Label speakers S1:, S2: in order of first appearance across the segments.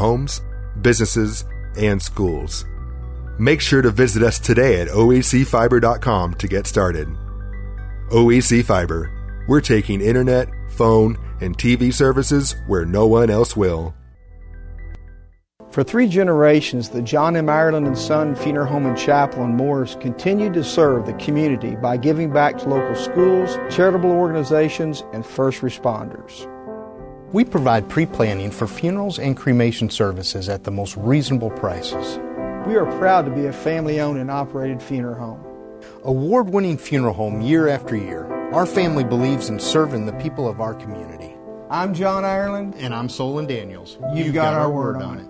S1: homes, businesses, and schools. Make sure to visit us today at oecfiber.com to get started. OEC Fiber, we're taking internet, phone, and TV services where no one else will.
S2: For three generations, the John M. Ireland and Son Funeral Home and Chapel in Morris continued to serve the community by giving back to local schools, charitable organizations, and first responders.
S3: We provide pre planning for funerals and cremation services at the most reasonable prices.
S2: We are proud to be a family owned and operated funeral home.
S3: Award winning funeral home year after year, our family believes in serving the people of our community.
S2: I'm John Ireland.
S3: And I'm Solon Daniels.
S2: You've, You've got, got, our word on it.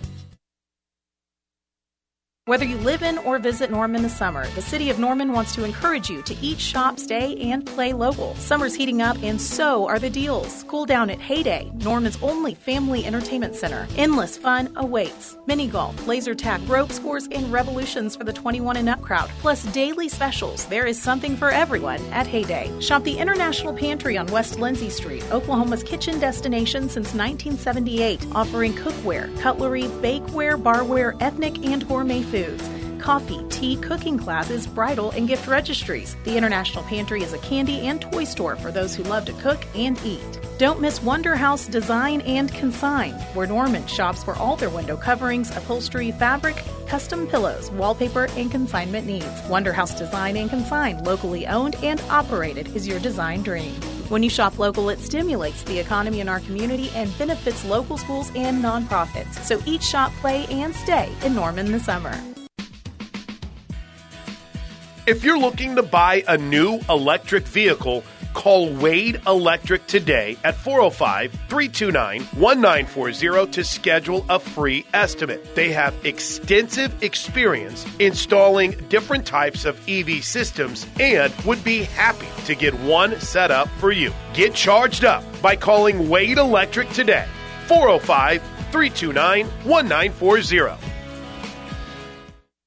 S4: Whether you live in or visit Norman this summer, the City of Norman wants to encourage you to eat, shop, stay, and play local. Summer's heating up, and so are the deals. Cool down at Heyday, Norman's only family entertainment center. Endless fun awaits. Mini golf, laser tag, rope scores, and revolutions for the 21 and up crowd. Plus daily specials. There is something for everyone at Heyday. Shop the International Pantry on West Lindsay Street, Oklahoma's kitchen destination since 1978, offering cookware, cutlery, bakeware, barware, ethnic, and gourmet foods coffee, tea, cooking classes, bridal, and gift registries. The International Pantry is a candy and toy store for those who love to cook and eat. Don't miss Wonder House Design and Consign, where Norman shops for all their window coverings, upholstery, fabric, custom pillows, wallpaper, and consignment needs. Wonder House Design and Consign, locally owned and operated, is your design dream. When you shop local, it stimulates the economy in our community and benefits local schools and nonprofits. So eat, shop, play, and stay in Norman this summer.
S5: If you're looking to buy a new electric vehicle, call Wade Electric today at 405 329 1940 to schedule a free estimate. They have extensive experience installing different types of EV systems and would be happy to get one set up for you. Get charged up by calling Wade Electric today. 405 329 1940.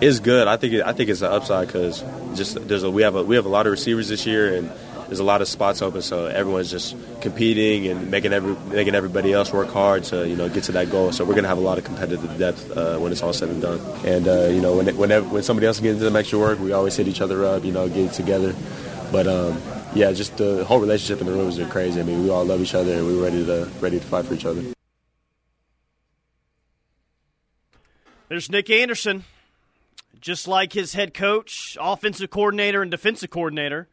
S6: It's good. I think it, I think it's an upside because just there's a we have a we have a lot of receivers this year and there's a lot of spots open, so everyone's just competing and making every making everybody else work hard to you know get to that goal. So we're gonna have a lot of competitive depth uh, when it's all said and done. And uh, you know when it, whenever when somebody else gets into some extra work, we always hit each other up, you know, get together. But um, yeah, just the whole relationship in the rooms are crazy. I mean, we all love each other and we're ready to ready to fight for each other.
S7: There's Nic Anderson just like his head coach, offensive coordinator, and defensive coordinator,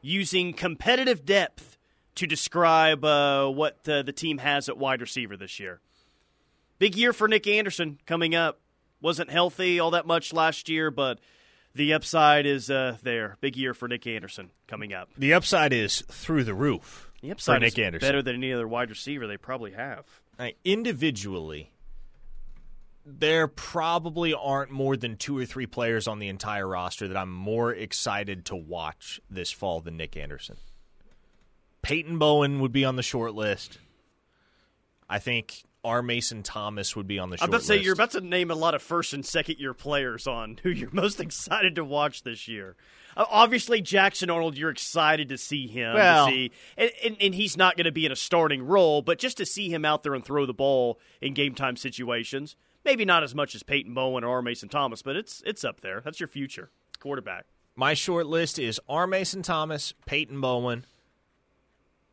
S7: using competitive depth to describe uh, what uh, the team has at wide receiver this year. Big year for Nic Anderson coming up. Wasn't healthy all that much last year, but the upside is uh, there. Big year for Nic Anderson coming up.
S8: The upside is through the roof.
S7: The upside
S8: for Nick
S7: is
S8: Anderson.
S7: better than any other wide receiver they probably have.
S8: Right. Individually, there probably aren't more than two or three players on the entire roster that I'm more excited to watch this fall than Nic Anderson. Peyton Bowen would be on the short list. I think R. Mason Thomas would be on the short
S7: I'm about to say
S8: list.
S7: you're about to name a lot of first and second year players on who you're most excited to watch this year. Obviously, Jackson Arnold, you're excited to see him.
S8: Well,
S7: to see, and, and, and he's not going to be in a starting role, but just to see him out there and throw the ball in game time situations. Maybe not as much as Peyton Bowen or R. Mason Thomas, but it's it's up there. That's your future quarterback.
S8: My short list is R. Mason Thomas, Peyton Bowen,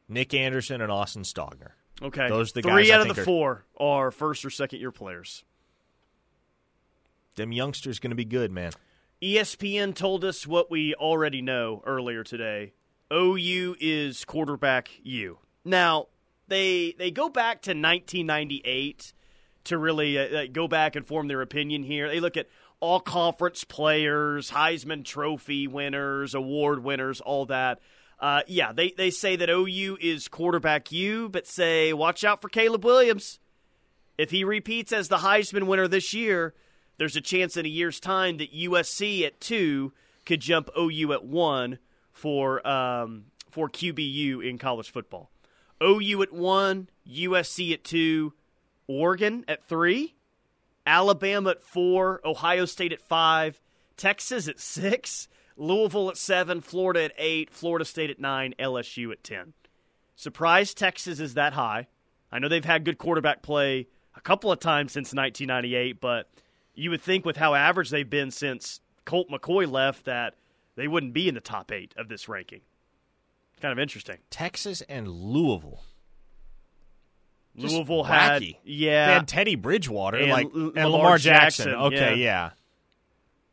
S8: Nic Anderson and Austin Stogner.
S7: Okay,
S8: those are the
S7: three
S8: guys I
S7: out of the
S8: are-
S7: four are first or second year players.
S8: Them youngsters going to be good, man.
S7: ESPN told us what we already know earlier today. OU is quarterback U. Now, they they go back to 1998 to really uh, uh, go back and form their opinion here. They look at all conference players, Heisman Trophy winners, award winners, all that. Uh, yeah, they, they say that OU is quarterback U, but say, watch out for Caleb Williams. If he repeats as the Heisman winner this year, there's a chance in a year's time that USC at two could jump OU at one for um, for QBU in college football. OU at one, USC at two, Oregon at three, Alabama at four, Ohio State at five, Texas at six, Louisville at seven, Florida at eight, Florida State at nine, LSU at ten. Surprise Texas is that high. I know they've had good quarterback play a couple of times since 1998, but you would think with how average they've been since Colt McCoy left that they wouldn't be in the top eight of this ranking. Kind of interesting.
S8: Texas and Louisville. Just
S7: Louisville had yeah,
S8: They had Teddy Bridgewater
S7: And
S8: like
S7: L-
S8: and
S7: Lamar
S8: Lamar Jackson.
S7: Jackson,
S8: Okay,
S7: yeah.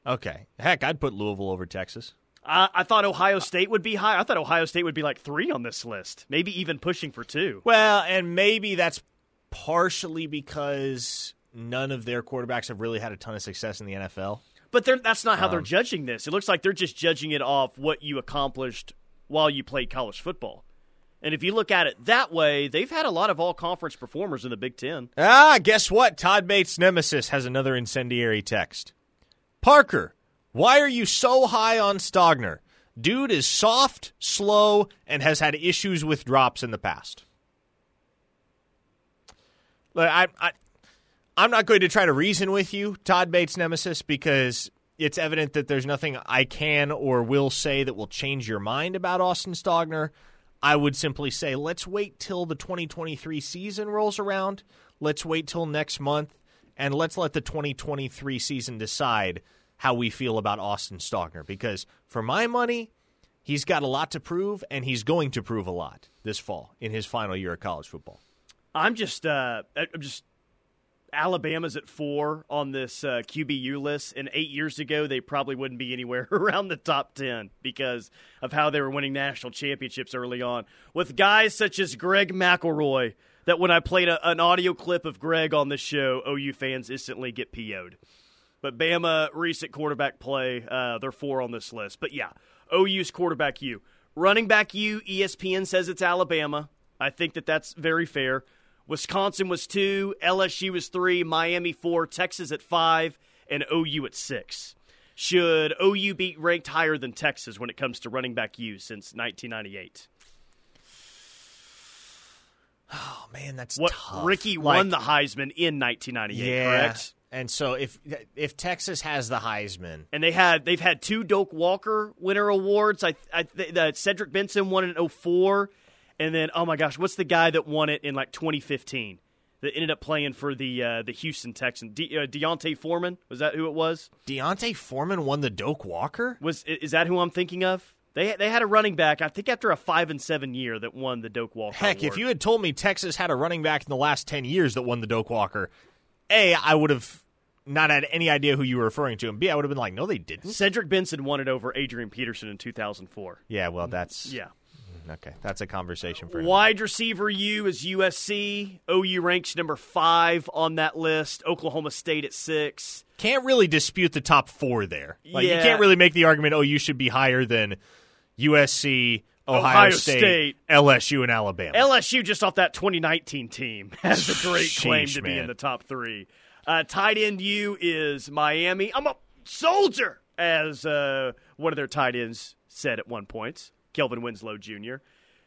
S8: yeah. Okay. Heck, I'd put Louisville over Texas.
S7: I, I thought Ohio State would be high. I thought Ohio State would be like three on this list, maybe even pushing for two.
S8: Well, and maybe that's partially because none of their quarterbacks have really had a ton of success in the NFL.
S7: But they're, that's not how they're
S8: Um,
S7: judging this. It looks like they're just judging it off what you accomplished while you played college football. And if you look at it that way, they've had a lot of all conference performers in the Big Ten.
S8: Ah, guess what? Todd Bates' nemesis has another incendiary text. Parker, why are you so high on Stogner? Dude is soft, slow, and has had issues with drops in the past. Look, I, I, I'm not going to try to reason with you, Todd Bates' nemesis, because it's evident that there's nothing I can or will say that will change your mind about Austin Stogner. I would simply say let's wait till the 2023 season rolls around. Let's wait till next month, and let's let the 2023 season decide how we feel about Austin Stogner. Because for my money, he's got a lot to prove, and he's going to prove a lot this fall in his final year of college football.
S7: I'm just, uh, I'm just. Alabama's at four on this uh, QBU list, and eight years ago they probably wouldn't be anywhere around the top ten because of how they were winning national championships early on with guys such as Greg McElroy. That when I played a, an audio clip of Greg on the show, OU fans instantly get PO'd. But Bama recent quarterback play, uh, they're four on this list. But yeah, OU's quarterback U, running back U. E ESPN says it's Alabama. I think that that's very fair. Wisconsin was two, LSU was three, Miami four, Texas at five, and OU at six. Should OU be ranked higher than Texas when it comes to running back U since 1998?
S8: Oh man, that's
S7: what
S8: tough.
S7: Ricky
S8: Like-
S7: won the Heisman in 1998,
S8: Yeah.
S7: correct?
S8: And so if if Texas has the Heisman,
S7: and they had they've had two Doak Walker winner awards. I, I th- the Cedric Benson won in 04, and then oh my gosh, what's the guy that won it in like 2015 that ended up playing for the uh, the Houston Texans? De- uh, D'Onta Foreman was that who it was?
S8: D'Onta Foreman won the Doak Walker.
S7: Was is that who I'm thinking of? They they had a running back I think after a five and seven year that won the Doak Walker.
S8: Heck,
S7: award.
S8: if you had told me Texas had a running back in the last 10 years that won the Doak Walker, A, I would have not had any idea who you were referring to, and B, I would have been like, no, they didn't.
S7: Cedric Benson won it over Adrian Peterson in 2004.
S8: Yeah, well, that's.
S7: Yeah.
S8: Okay, that's a conversation for you.
S7: Wide receiver U is USC. OU ranks number five on that list. Oklahoma State at six.
S8: Can't really dispute the top four there. Like,
S7: Yeah.
S8: You can't really make the argument, oh, you should be higher than USC, Ohio,
S7: Ohio
S8: State,
S7: State.
S8: LSU, and Alabama.
S7: LSU just off that 2019 team has a great claim
S8: Sheesh,
S7: to be in the top three. Uh, tight end U is Miami. I'm a soldier, as uh, one of their tight ends said at one point. Kellen Winslow Jr.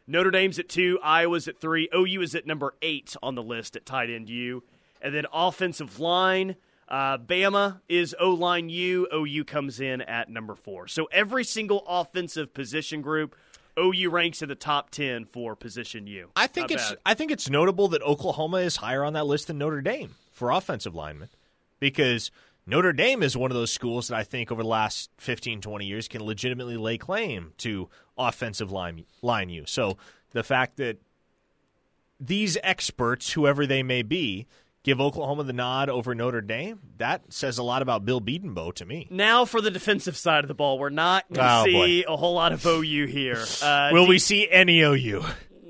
S7: Notre Dame's at two. Iowa's at three. OU is at number eight on the list at tight end U. And then offensive line. Uh, Bama is O line U. OU comes in at number four. So every single offensive position group, OU ranks in the top ten for position U.
S8: I think
S7: Not
S8: it's
S7: bad.
S8: I think it's notable that Oklahoma is higher on that list than Notre Dame for offensive linemen because Notre Dame is one of those schools that I think over the last 15 20 years can legitimately lay claim to offensive line line use. So The fact that these experts, whoever they may be, give Oklahoma the nod over Notre Dame, that says a lot about Bill Bedenbaugh to me.
S7: Now for the defensive side of the ball, we're not going to
S8: Oh,
S7: see a whole lot of OU here. Uh,
S8: Will
S7: D-
S8: we see any OU?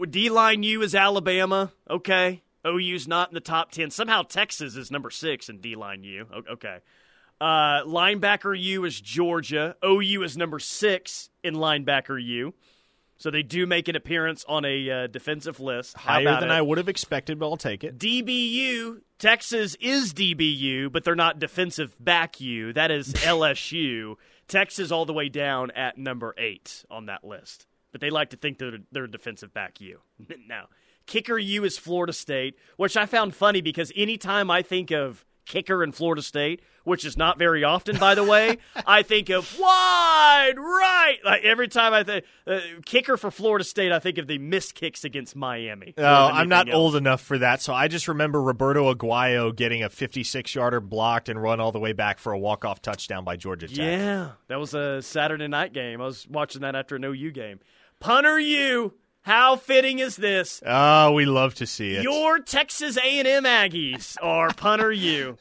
S7: D line U is Alabama. Okay. OU's not in the top 10. Somehow Texas is number six in D line U. Okay. Uh, linebacker U is Georgia. OU is number six in linebacker U. So they do make an appearance on a uh, defensive list. How
S8: Higher than
S7: it?
S8: I would have expected, but I'll take it.
S7: DBU, Texas is DBU, but they're not defensive back U. That is LSU. Texas all the way down at number eight on that list. But they like to think they're, they're defensive back U. now, kicker U is Florida State, which I found funny because anytime I think of kicker in Florida State, which is not very often, by the way, I think of wide right. Like every time I think uh, kicker for Florida State, I think of the missed kicks against Miami.
S8: Oh, I'm not
S7: else.
S8: old enough for that, so I just remember Roberto Aguayo getting a 56 yarder blocked and run all the way back for a walk off touchdown by Georgia Tech.
S7: Yeah, that was a Saturday night game. I was watching that after an OU game. Punter U, how fitting is this?
S8: Oh, we love to see it.
S7: Your Texas A&M Aggies are punter U.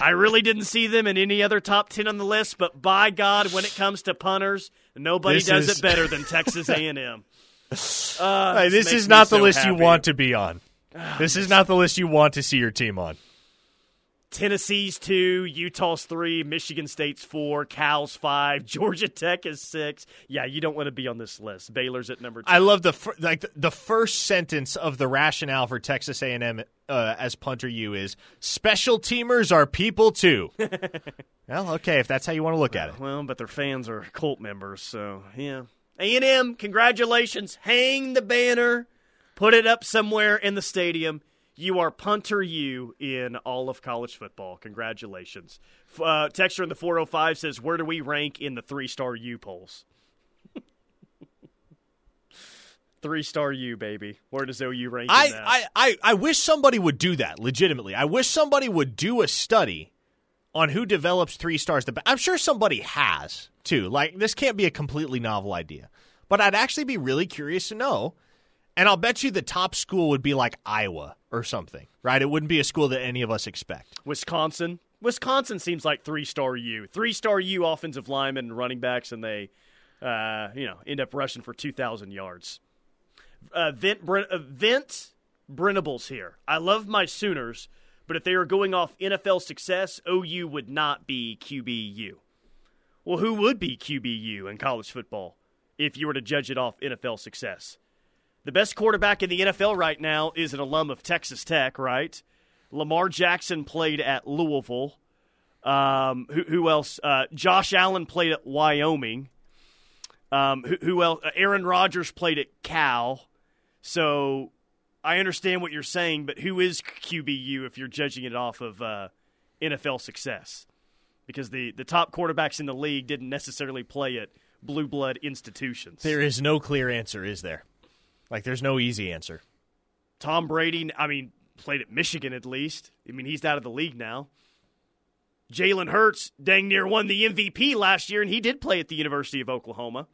S7: I really didn't see them in any other top 10 on the list, but by God, when it comes to punters, nobody
S8: This
S7: does
S8: is-
S7: it better than Texas A&M. Uh,
S8: Hey, this
S7: makes
S8: is not the
S7: so
S8: list you want to be on. This is not the list you want to see your team on.
S7: Tennessee's two, Utah's three, Michigan State's four, Cal's five, Georgia Tech is six. Yeah, you don't want to be on this list. Baylor's at number two.
S8: I love the fir- like the, first sentence of the rationale for Texas A&M uh, as punter U is special teamers are people too. well, okay, if that's how you want to look at it.
S7: Well, but their fans are cult members, so yeah. A and M, congratulations! Hang the banner, put it up somewhere in the stadium. You are punter U in all of college football. Congratulations. Uh, Texture in the 405 says, Where do we rank in the three star U polls? three star U, baby. Where does OU rank in
S8: I,
S7: that?
S8: I, I, I wish somebody would do that legitimately. I wish somebody would do a study on who develops three stars. The be- I'm sure somebody has too. Like this can't be a completely novel idea, but I'd actually be really curious to know. And I'll bet you the top school would be like Iowa or something, right? It wouldn't be a school that any of us expect.
S7: Wisconsin. Wisconsin seems like three star U. Three star U offensive linemen and running backs, and they, uh, you know, end up rushing for 2,000 yards. Uh, Vint, Bren- uh, Vint Brennables here. I love my Sooners, but if they are going off NFL success, OU would not be QBU. Well, who would be QBU in college football if you were to judge it off NFL success? The best quarterback in the NFL right now is an alum of Texas Tech, right? Lamar Jackson played at Louisville. Um, who, who else? Uh, Josh Allen played at Wyoming. Um, who, who else? Uh, Aaron Rodgers played at Cal. So I understand what you're saying, but who is QBU if you're judging it off of uh, NFL success? Because the, the top quarterbacks in the league didn't necessarily play at blue blood institutions.
S8: There is no clear answer, is there? Like, there's no easy answer.
S7: Tom Brady, I mean, played at Michigan at least. I mean, he's out of the league now. Jalen Hurts dang near won the MVP last year, and he did play at the University of Oklahoma.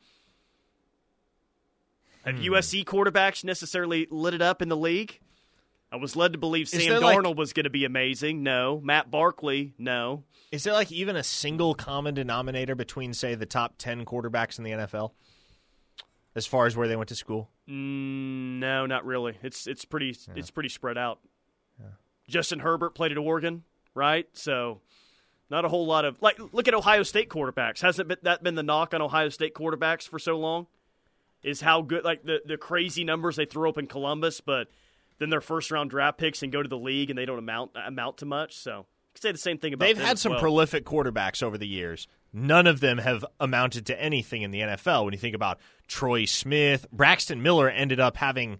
S7: Have
S8: Hmm.
S7: USC quarterbacks necessarily lit it up in the league? I was led to believe Sam
S8: there, like-
S7: Darnold was going to be amazing. No. Matt Barkley, no.
S8: Is there like even a single common denominator between, say, the top 10 quarterbacks in the NFL as far as where they went to school?
S7: Mm, no, not really. It's it's pretty it's pretty spread out. Justin Herbert played at Oregon, right? So not a whole lot of like look at Ohio State quarterbacks. Hasn't been, that been the knock on Ohio State quarterbacks for so long? Is how good like the the crazy numbers they throw up in Columbus, but then their first round draft picks and go to the league and they don't amount amount to much. So say the same thing about
S8: They've had some
S7: well.
S8: prolific quarterbacks over the years. None of them have amounted to anything in the NFL. When you think about Troy Smith, Braxton Miller ended up having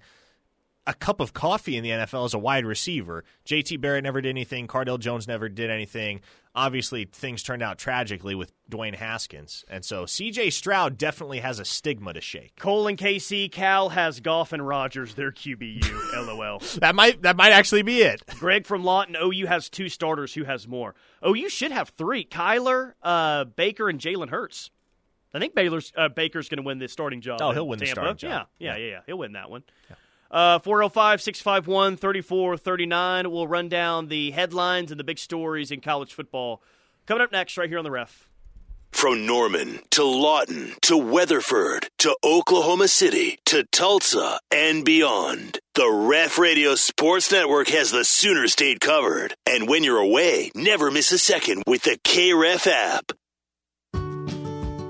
S8: a cup of coffee in the NFL as a wide receiver. JT Barrett never did anything. Cardale Jones never did anything. Obviously, things turned out tragically with Dwayne Haskins. And so CJ Stroud definitely has a stigma to shake.
S7: Cole and KC, Cal has Goff and Rodgers. They're QBU. LOL.
S8: That might that might actually be it.
S7: Greg from Lawton, OU has two starters. Who has more? OU should have three: Kyler, uh, Baker, and Jalen Hurts. I think Baylor's uh, Baker's going to win the starting job.
S8: Oh, he'll win the
S7: Tampa.
S8: starting job.
S7: Yeah, yeah, yeah, yeah. He'll win that one. Uh, Uh, 405 651 3439. We'll run down the headlines and the big stories in college football. Coming up next, right here on the ref.
S9: From Norman to Lawton to Weatherford to Oklahoma City to Tulsa and beyond. The Ref Radio Sports Network has the Sooner State covered. And when you're away, never miss a second with the KREF app.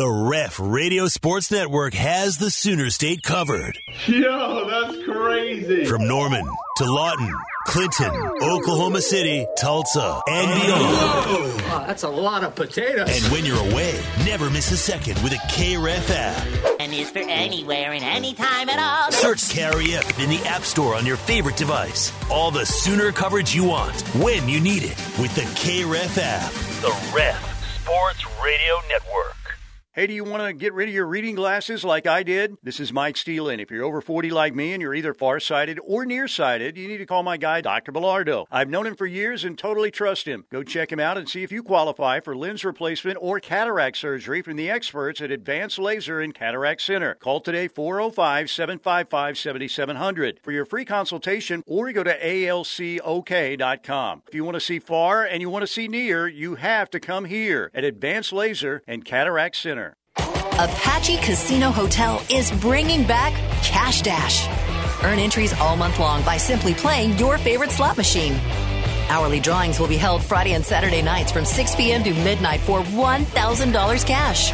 S9: The Ref Radio Sports Network has the Sooner State covered.
S10: Yo, that's crazy.
S9: From Norman to Lawton, Clinton, Oklahoma City, Tulsa, and beyond.
S10: Wow, that's a lot of potatoes.
S9: And when you're away, never miss a second with a KREF app.
S11: And is for anywhere and anytime at all.
S9: Search KREF in the App Store on your favorite device. All the Sooner coverage you want, when you need it, with the KREF app. The Ref Sports Radio Network.
S12: Hey, do you want to get rid of your reading glasses like I did? This is Mike Steele, and if you're over 40 like me and you're either farsighted or nearsighted, you need to call my guy, Dr. Bellardo. I've known him for years and totally trust him. Go check him out and see if you qualify for lens replacement or cataract surgery from the experts at Advanced Laser and Cataract Center. Call today 405 755 7700 for your free consultation or go to alcok.com. If you want to see far and you want to see near, you have to come here at Advanced Laser and Cataract Center.
S13: Apache Casino Hotel is bringing back Cash Dash. Earn entries all month long by simply playing your favorite slot machine. Hourly drawings will be held Friday and Saturday nights from 6 p.m. to midnight for $1,000 cash.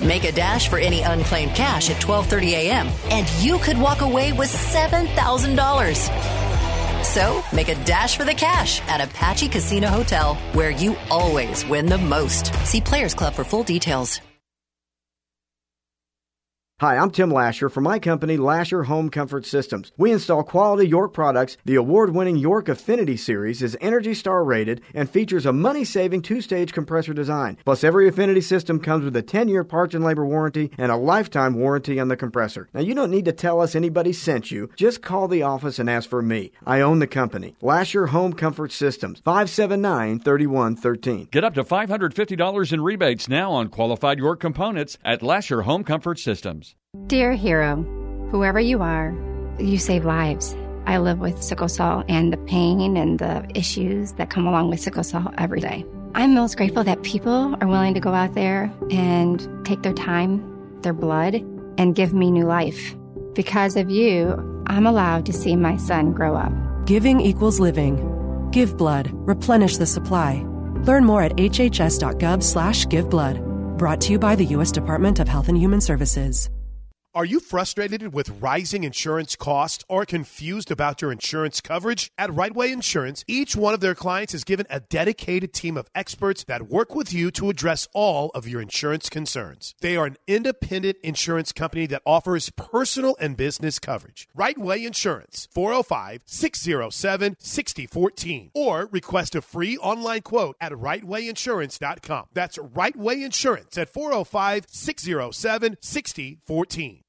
S13: Make a dash for any unclaimed cash at 12:30 a.m. and you could walk away with $7,000. So, make a dash for the cash at Apache Casino Hotel, where you always win the most. See Players Club for full details.
S2: Hi, I'm Tim Lasher from my company, Lasher Home Comfort Systems. We install quality York products. The award winning York Affinity Series is Energy Star rated and features a money saving two stage compressor design. Plus, every Affinity system comes with a 10 year parts and labor warranty and a lifetime warranty on the compressor. Now, you don't need to tell us anybody sent you. Just call the office and ask for me. I own the company. Lasher Home Comfort Systems, 579 3113.
S14: Get up to $550 in rebates now on qualified York components at Lasher Home Comfort Systems.
S15: Dear hero, whoever you are, you save lives. I live with sickle cell and the pain and the issues that come along with sickle cell every day. I'm most grateful that people are willing to go out there and take their time, their blood, and give me new life. Because of you, I'm allowed to see my son grow up.
S16: Giving equals living. Give blood. Replenish the supply. Learn more at hhs.gov slash give blood. Brought to you by the U.S. Department of Health and Human Services.
S5: Are you frustrated with rising insurance costs or confused about your insurance coverage? At Rightway Insurance, each one of their clients is given a dedicated team of experts that work with you to address all of your insurance concerns. They are an independent insurance company that offers personal and business coverage. Rightway Insurance, 405 607 6014, or request a free online quote at rightwayinsurance.com. That's Right Way Insurance at 405 607 6014.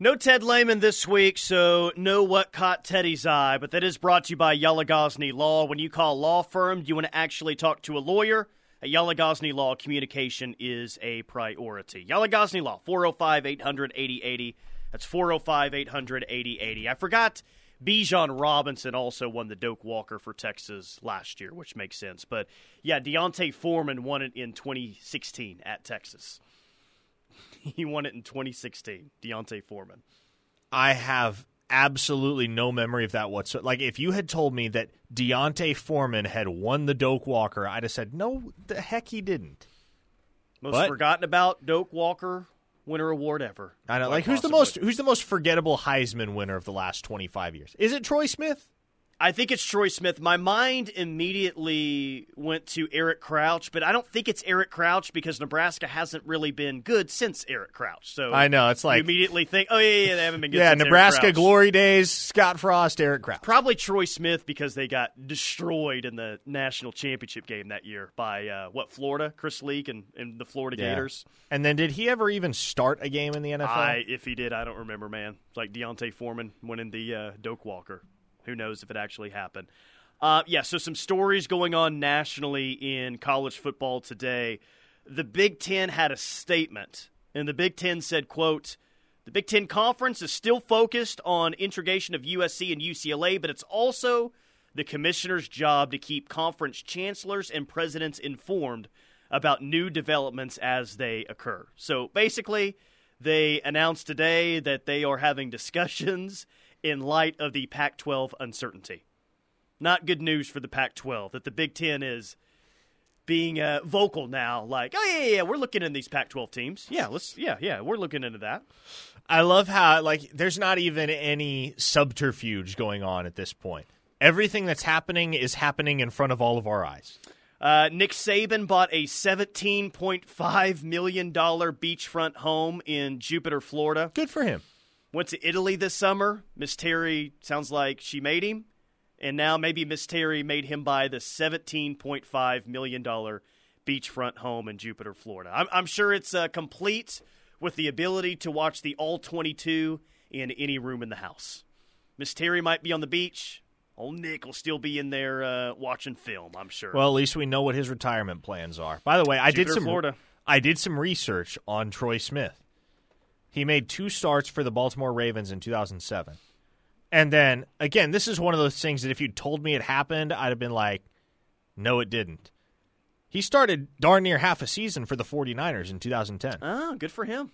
S7: No Ted Lehman this week, so no what caught Teddy's eye, but that is brought to you by Yelagosny Law. When you call law firm, do you want to actually talk to a lawyer? At Yelagosny Law, communication is a priority. Yelagosny Law, 405 800 8080. That's 405 800 8080. I forgot Bijan Robinson also won the Doak Walker for Texas last year, which makes sense. But yeah, D'Onta Foreman won it in 2016 at Texas. He won it in 2016. D'Onta Foreman.
S8: I have absolutely no memory of that whatsoever. Like, if you had told me that D'Onta Foreman had won the Doak Walker, I'd have said, no, the heck he didn't.
S7: Most
S8: But-
S7: forgotten about Doak Walker winner award ever.
S8: I know. Like, who's the most who's the most forgettable Heisman winner of the last twenty five years? Is it Troy Smith?
S7: I think it's Troy Smith. My mind immediately went to Eric Crouch, but I don't think it's Eric Crouch because Nebraska hasn't really been good since Eric Crouch. So
S8: I know, it's
S7: you
S8: like-
S7: immediately think, oh yeah, yeah, they haven't been good.
S8: yeah,
S7: since
S8: Nebraska glory days. Scott Frost, Eric Crouch.
S7: Probably Troy Smith because they got destroyed in the national championship game that year by uh, what Florida, Chris Leak and, and the Florida
S8: Yeah.
S7: Gators.
S8: And then did he ever even start a game in the NFL?
S7: I, if he did, I don't remember, man. It's like D'Onta Foreman winning the uh, Doak Walker. Who knows if it actually happened? Uh, yeah, so some stories going on nationally in college football today. The Big Ten had a statement, and the Big Ten said, "quote The Big Ten Conference is still focused on integration of USC and UCLA, but it's also the commissioner's job to keep conference chancellors and presidents informed about new developments as they occur. So basically, they announced today that they are having discussions in light of the Pac 12 uncertainty. Not good news for the Pac 12 that the Big Ten is being uh, vocal now, like, oh, yeah, yeah, yeah, we're looking in these Pac 12 teams. Yeah, let's, yeah, yeah, we're looking into that.
S8: I love how like there's not even any subterfuge going on at this point. Everything that's happening is happening in front of all of our eyes.
S7: Uh, Nick Saban bought a $17.5 million beachfront home in Jupiter, Florida.
S8: Good for him.
S7: Went to Italy this summer. Miss Terry sounds like she made him. And now maybe Miss Terry made him buy the $17.5 million beachfront home in Jupiter, Florida. I'm, I'm sure it's uh, complete with the ability to watch the All 22 in any room in the house. Miss Terry might be on the beach. Old Nick will still be in there uh, watching film, I'm sure.
S8: Well, at least we know what his retirement plans are. By the way, I did some
S7: Florida.
S8: I did some research on Troy Smith. He made two starts for the Baltimore Ravens in 2007. And then again, this is one of those things that if you'd told me it happened, I'd have been like, "No, it didn't." He started darn near half a season for the 49ers in 2010.
S7: Oh, ah, good for him.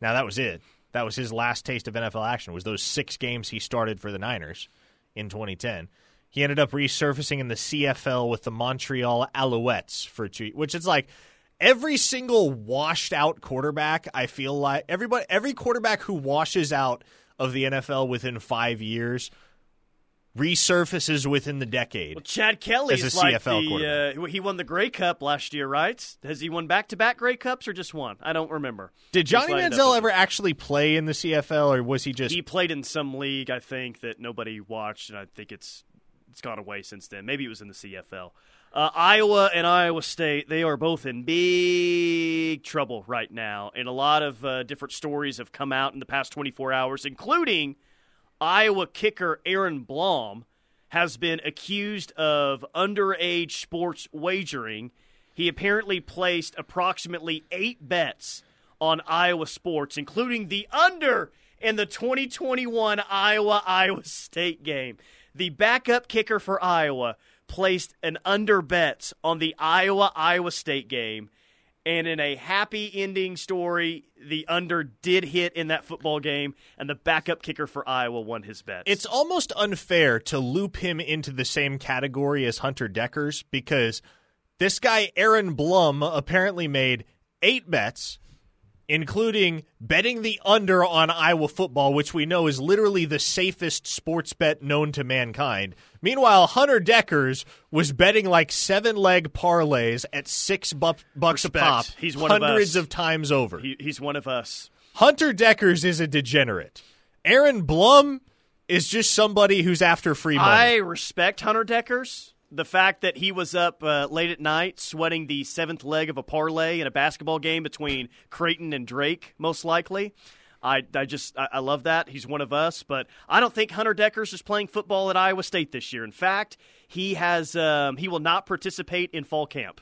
S8: Now that was it. That was his last taste of NFL action. Was those six games he started for the Niners in 2010. He ended up resurfacing in the CFL with the Montreal Alouettes for two, which is like every single washed out quarterback. I feel like everybody, every quarterback who washes out of the NFL within five years resurfaces within the decade.
S7: Well, Chad Kelly's
S8: as a
S7: like
S8: CFL quarterback.
S7: the, uh, he won the Grey Cup last year, right? Has he won back-to-back Grey Cups or just one? I don't remember.
S8: Did Johnny Manziel ever actually play in the CFL, or was he just
S7: He played in some league, I think, that nobody watched, and I think it's it's gone away since then. Maybe it was in the CFL. Uh, Iowa and Iowa State, they are both in big trouble right now, and a lot of uh, different stories have come out in the past 24 hours, including Iowa kicker Aaron Blom has been accused of underage sports wagering. He apparently placed approximately eight bets on Iowa sports, including the under in the 2021 Iowa Iowa State game. The backup kicker for Iowa placed an under bet on the Iowa Iowa State game. And in a happy ending story, the under did hit in that football game, and the backup kicker for Iowa won his bet.
S8: It's almost unfair to loop him into the same category as Hunter Dekkers because this guy, Aaron Blom, apparently made eight bets, including betting the under on Iowa football, which we know is literally the safest sports bet known to mankind. Meanwhile, Hunter Dekkers was betting like seven leg parlays at six bu- bucks
S7: Respect.
S8: a pop,
S7: He's one of
S8: hundreds
S7: us.
S8: of times over.
S7: He, he's one of us.
S8: Hunter Dekkers is a degenerate. Aaron Blom is just somebody who's after free money.
S7: I respect Hunter Dekkers. The fact that he was up uh, late at night sweating the seventh leg of a parlay in a basketball game between Creighton and Drake, most likely. I, I just I, I love that he's one of us, but I don't think Hunter Dekkers is playing football at Iowa State this year. In fact, he has um, he will not participate in fall camp.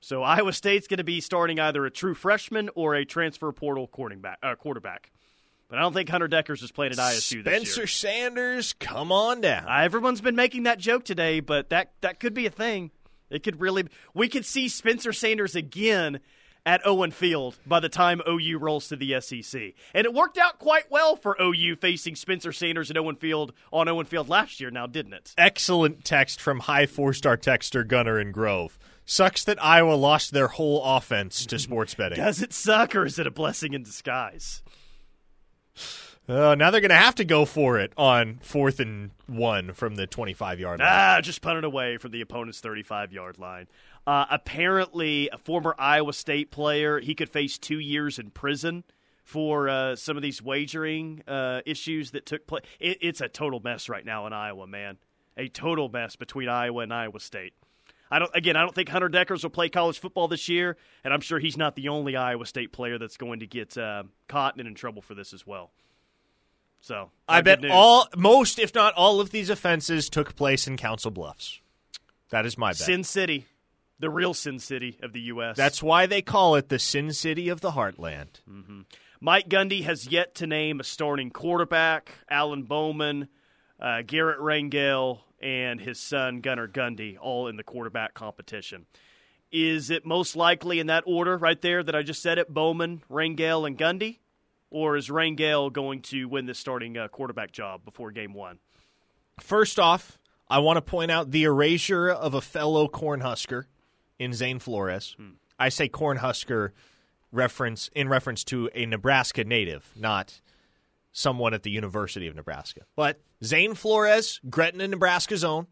S7: So Iowa State's going to be starting either a true freshman or a transfer portal quarterback. Uh, quarterback. But I don't think Hunter Dekkers has played at ISU this year. Spencer.
S8: Sanders, come on down.
S7: Uh, everyone's been making that joke today, but that that could be a thing. It could really. We could see Spencer Sanders again at Owen Field by the time OU rolls to the SEC, and it worked out quite well for OU facing Spencer Sanders at Owen Field on Owen Field last year. Now, didn't it?
S8: Excellent text from high four star texter Gunner and Grove. Sucks that Iowa lost their whole offense to sports betting.
S7: Does it suck, or is it a blessing in disguise?
S8: Uh, now they're going to have to go for it on fourth and one from the 25 yard line.
S7: Ah, just punt it away from the opponent's 35 yard line. Uh, apparently, a former Iowa State player, he could face two years in prison for uh, some of these wagering uh, issues that took place. It, it's a total mess right now in Iowa, man. A total mess between Iowa and Iowa State. I don't. Again, I don't think Hunter Dekkers will play college football this year, and I'm sure he's not the only Iowa State player that's going to get uh, caught and in trouble for this as well. So
S8: I bet all, most, if not all, of these offenses took place in Council Bluffs. That is my bet.
S7: Sin City, the real Sin City of the U.S.
S8: That's why they call it the Sin City of the Heartland.
S7: Mm-hmm. Mike Gundy has yet to name a starting quarterback. Alan Bowman, uh, Garrett Rangel, and his son Gunnar Gundy, all in the quarterback competition. Is it most likely in that order right there that I just said it? Bowman, Rangel, and Gundy, or is Rangel going to win the starting uh, quarterback job before Game One?
S8: First off, I want to point out the erasure of a fellow Cornhusker in Zane Flores.
S7: Hmm.
S8: I say Cornhusker reference in reference to a Nebraska native, not someone at the University of Nebraska. But Zane Flores, Gretna, Nebraska's own,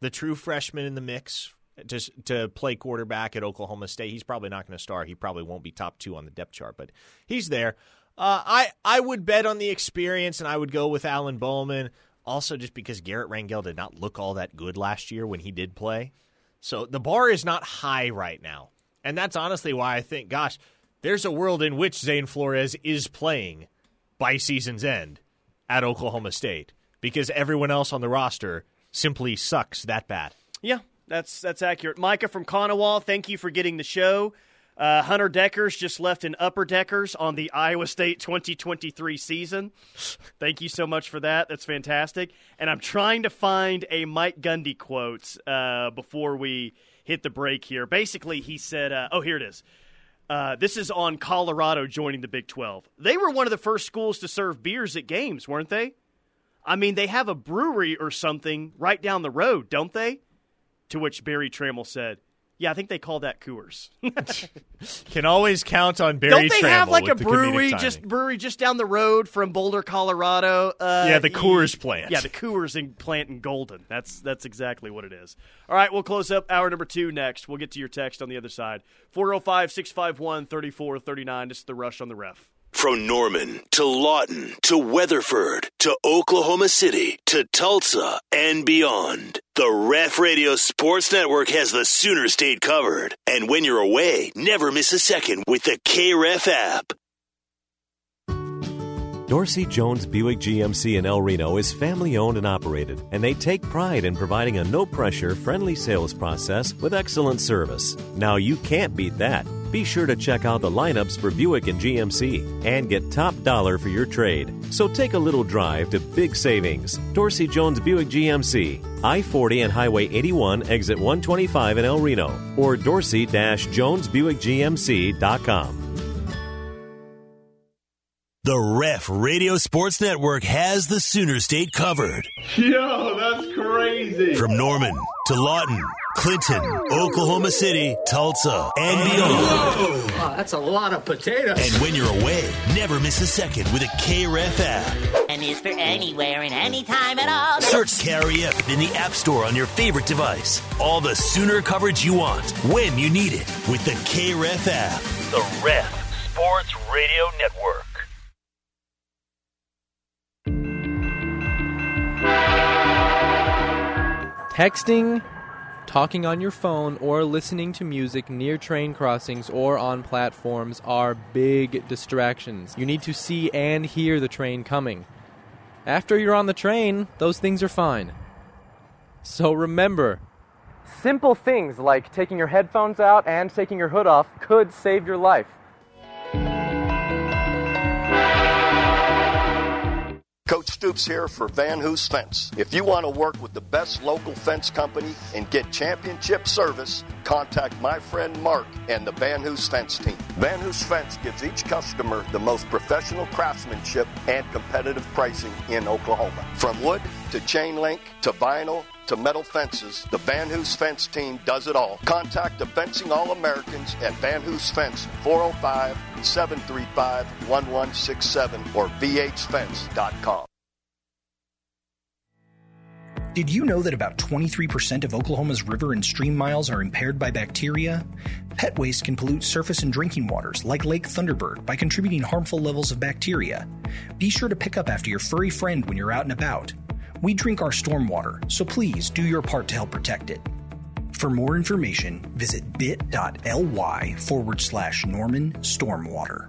S8: the true freshman in the mix to, to play quarterback at Oklahoma State. He's probably not going to start. He probably won't be top two on the depth chart, but he's there. Uh, I I would bet on the experience, and I would go with Alan Bowman. Also, just because Garrett Rangel did not look all that good last year when he did play, so the bar is not high right now, and that's honestly why I think, gosh, there's a world in which Zane Flores is playing by season's end at Oklahoma State because everyone else on the roster simply sucks that bad.
S7: Yeah, that's that's accurate. Micah from Conowall, thank you for getting the show. Uh, Hunter Dekkers just left in Upper Deckers on the Iowa State 2023 season. Thank you so much for that. That's fantastic. And I'm trying to find a Mike Gundy quote uh, before we hit the break here. Basically, he said, uh, "Oh, here it is." Uh, this is on Colorado joining the Big 12. They were one of the first schools to serve beers at games, weren't they? I mean, they have a brewery or something right down the road, don't they? To which Berry Tramel said, "Yeah, I think they call that Coors."
S8: Can always count on Berry
S7: Don't they
S8: Tramel
S7: have like a brewery just brewery just down the road from Boulder, Colorado? Uh,
S8: Yeah, the Coors plant.
S7: Yeah, the Coors in, plant in Golden. That's that's exactly what it is. All right, we'll close up hour number two next. We'll get to your text on the other side. 405 651 3439. This is the rush on the ref.
S9: From Norman to Lawton to Weatherford to Oklahoma City to Tulsa and beyond, the Ref Radio Sports Network has the Sooner State covered. And when you're away, never miss a second with the KREF app.
S17: Dorsey Jones Buick GMC in El Reno is family owned and operated, and they take pride in providing a no pressure, friendly sales process with excellent service. Now, you can't beat that. Be sure to check out the lineups for Buick and GMC and get top dollar for your trade. So take a little drive to big savings. Dorsey Jones Buick GMC, I 40 and Highway 81, exit 125 in El Reno, or dorsey jonesbuickgmc.com.
S9: The Ref Radio Sports Network has the Sooner State covered.
S10: Yo, that's crazy.
S9: From Norman to Lawton, Clinton, Oklahoma City, Tulsa, and beyond.
S10: Wow, that's a lot of potatoes.
S9: And when you're away, never miss a second with a KREF app.
S11: And is for anywhere and anytime at all.
S9: Search KREF in the App Store on your favorite device. All the Sooner coverage you want, when you need it, with the KREF app. The Ref Sports Radio Network.
S18: Texting, talking on your phone, or listening to music near train crossings or on platforms are big distractions. You need to see and hear the train coming. After you're on the train, those things are fine. So remember, simple things like taking your headphones out and taking your hood off could save your life.
S19: Stoops here for Van Hoos Fence. If you want to work with the best local fence company and get championship service, contact my friend Mark and the Van Hoos Fence team. Van Hoos Fence gives each customer the most professional craftsmanship and competitive pricing in Oklahoma. From wood to chain link to vinyl to metal fences, the Van Hoos Fence team does it all. Contact the Fencing All Americans at Van Hoos Fence 405 735 1167 or vhfence.com.
S20: Did you know that about 23% of Oklahoma's river and stream miles are impaired by bacteria? Pet waste can pollute surface and drinking waters like Lake Thunderbird by contributing harmful levels of bacteria. Be sure to pick up after your furry friend when you're out and about. We drink our stormwater, so please do your part to help protect it. For more information, visit bit.ly forward slash Norman Stormwater.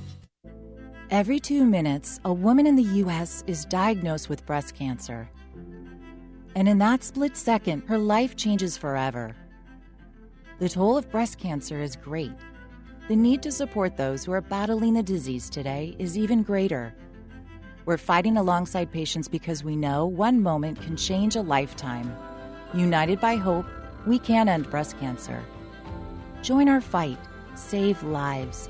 S21: Every two minutes, a woman in the U.S. is diagnosed with breast cancer. And in that split second, her life changes forever. The toll of breast cancer is great. The need to support those who are battling the disease today is even greater. We're fighting alongside patients because we know one moment can change a lifetime. United by hope, we can end breast cancer. Join our fight. Save lives.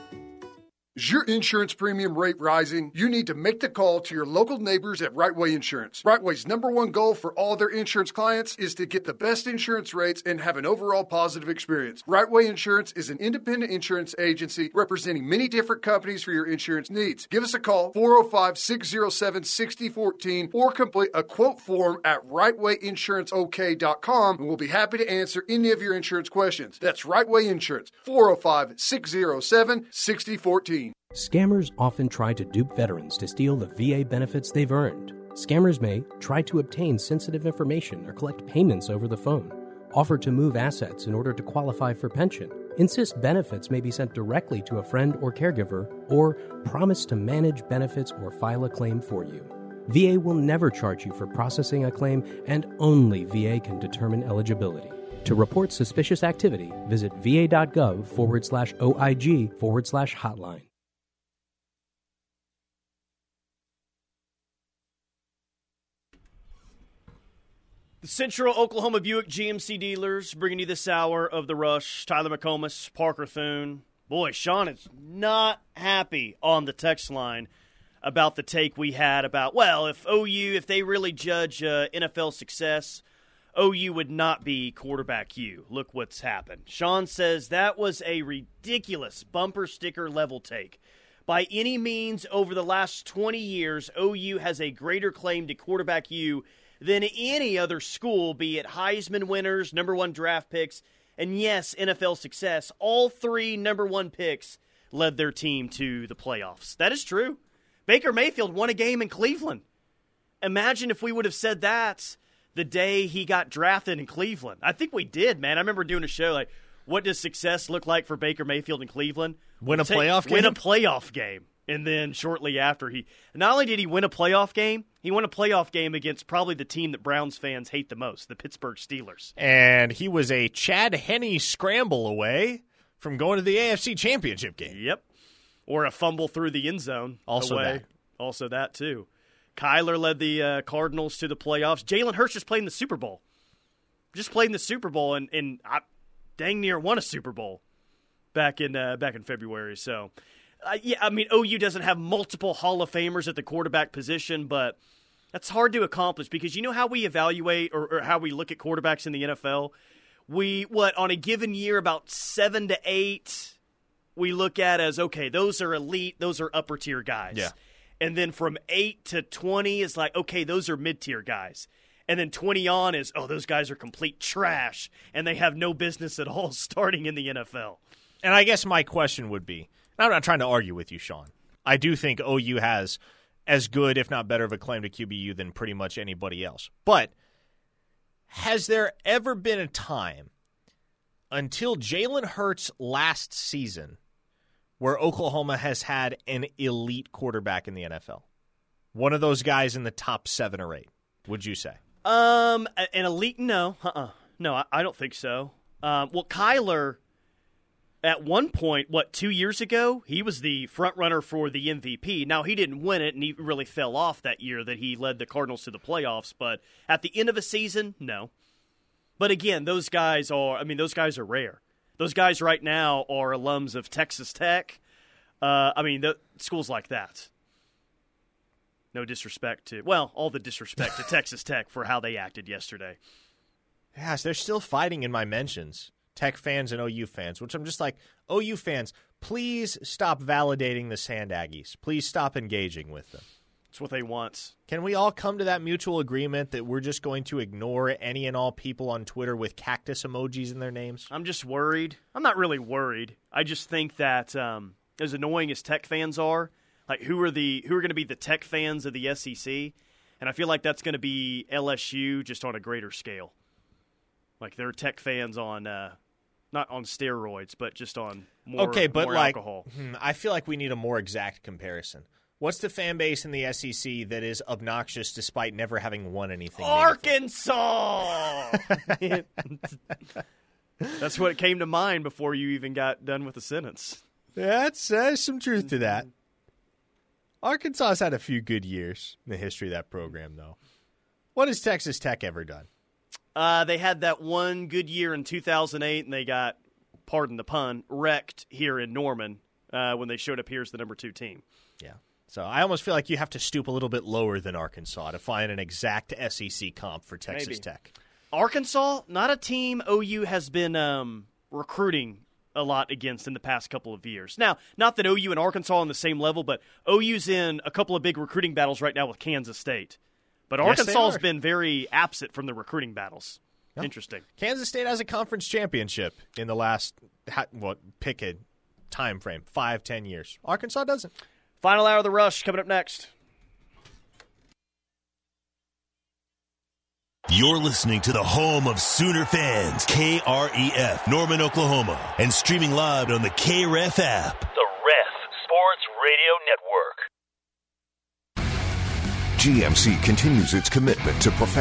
S22: Is your insurance premium rate rising? You need to make the call to your local neighbors at Rightway Insurance. Rightway's number one goal for all their insurance clients is to get the best insurance rates and have an overall positive experience. Rightway Insurance is an independent insurance agency representing many different companies for your insurance needs. Give us a call 405 607 6014 or complete a quote form at rightwayinsuranceok.com and we'll be happy to answer any of your insurance questions. That's Right Way Insurance 405 607 6014.
S23: Scammers often try to dupe veterans to steal the VA benefits they've earned. Scammers may try to obtain sensitive information or collect payments over the phone, offer to move assets in order to qualify for pension, insist benefits may be sent directly to a friend or caregiver, or promise to manage benefits or file a claim for you. VA will never charge you for processing a claim, and only VA can determine eligibility. To report suspicious activity, visit va.gov forward slash OIG forward slash hotline.
S7: The Central Oklahoma Buick GMC dealers bringing you this hour of the rush. Tyler McComas, Parker Thune. Boy, Sean is not happy on the text line about the take we had about, well, if OU, if they really judge uh, NFL success, OU would not be quarterback U. Look what's happened. Sean says that was a ridiculous bumper sticker level take. By any means, over the last 20 years, OU has a greater claim to quarterback U than any other school, be it Heisman winners, number one draft picks, and yes, NFL success. All three number one picks led their team to the playoffs. That is true. Baker Mayfield won a game in Cleveland. Imagine if we would have said that the day he got drafted in Cleveland. I think we did, man. I remember doing a show like, what does success look like for Baker Mayfield in Cleveland?
S8: Win a playoff game?
S7: Win a playoff game. And then shortly after, he not only did he win a playoff game, he won a playoff game against probably the team that Browns fans hate the most, the Pittsburgh Steelers.
S8: And he was a Chad Henne scramble away from going to the AFC Championship game.
S7: Yep. Or a fumble through the end zone.
S8: Also
S7: away.
S8: that.
S7: Also that, too. Kyler led the uh, Cardinals to the playoffs. Jalen Hurts just played in the Super Bowl. Just played in the Super Bowl and, and I dang near won a Super Bowl. back in uh, back in February. So, uh, yeah, I mean, OU doesn't have multiple Hall of Famers at the quarterback position, but that's hard to accomplish because you know how we evaluate or, or how we look at quarterbacks in the NFL. We what on a given year about seven to eight we look at as okay, those are elite, those are upper tier guys.
S8: Yeah.
S7: And then from eight to twenty is like okay, those are mid tier guys. And then 20 on is, oh, those guys are complete trash and they have no business at all starting in the NFL.
S8: And I guess my question would be I'm not trying to argue with you, Sean. I do think OU has as good, if not better, of a claim to QBU than pretty much anybody else. But has there ever been a time until Jalen Hurts last season where Oklahoma has had an elite quarterback in the NFL? One of those guys in the top seven or eight, would you say?
S7: Um, an elite? No, uh-uh. no, I, I don't think so. Um, well, Kyler, at one point, what two years ago, he was the front runner for the MVP. Now he didn't win it, and he really fell off that year that he led the Cardinals to the playoffs. But at the end of a season, no. But again, those guys are. I mean, those guys are rare. Those guys right now are alums of Texas Tech. Uh, I mean, the, schools like that. No disrespect to, well, all the disrespect to Texas Tech for how they acted yesterday.
S8: Yes, they're still fighting in my mentions. Tech fans and OU fans, which I'm just like, OU fans, please stop validating the Sand Aggies. Please stop engaging with them.
S7: It's what they want.
S8: Can we all come to that mutual agreement that we're just going to ignore any and all people on Twitter with cactus emojis in their names?
S7: I'm just worried. I'm not really worried. I just think that um, as annoying as Tech fans are, like who are the who are going to be the Tech fans of the SEC? And I feel like that's going to be LSU just on a greater scale. Like they're Tech fans on uh, not on steroids, but just on more
S8: okay, but
S7: more
S8: like
S7: alcohol.
S8: hmm, I feel like we need a more exact comparison. What's the fan base in the SEC that is obnoxious despite never having won anything?
S7: Arkansas. That's what came to mind before you even got done with the sentence.
S8: That's there's some truth to that. Arkansas's had a few good years in the history of that program, though. What has Texas Tech ever done?
S7: Uh, they had that one good year in 2008, and they got, pardon the pun, wrecked here in Norman uh, when they showed up here as the number two team.
S8: Yeah. So I almost feel like you have to stoop a little bit lower than Arkansas to find an exact SEC comp for Texas
S7: Maybe.
S8: Tech.
S7: Arkansas, not a team OU has been um, recruiting a lot against in the past couple of years. Now, not that OU and Arkansas are on the same level, but OU's in a couple of big recruiting battles right now with Kansas State. But
S8: Yes, they
S7: Arkansas's
S8: are.
S7: been very absent from the recruiting battles. Interesting.
S8: Kansas State has a conference championship in the last what pick a time frame five ten years. Arkansas doesn't.
S7: Final hour of the rush coming up next.
S9: You're listening to the home of Sooner fans, KREF, Norman, Oklahoma, and streaming live on the KREF app.
S24: The Ref Sports Radio Network.
S25: GMC continues its commitment to professional.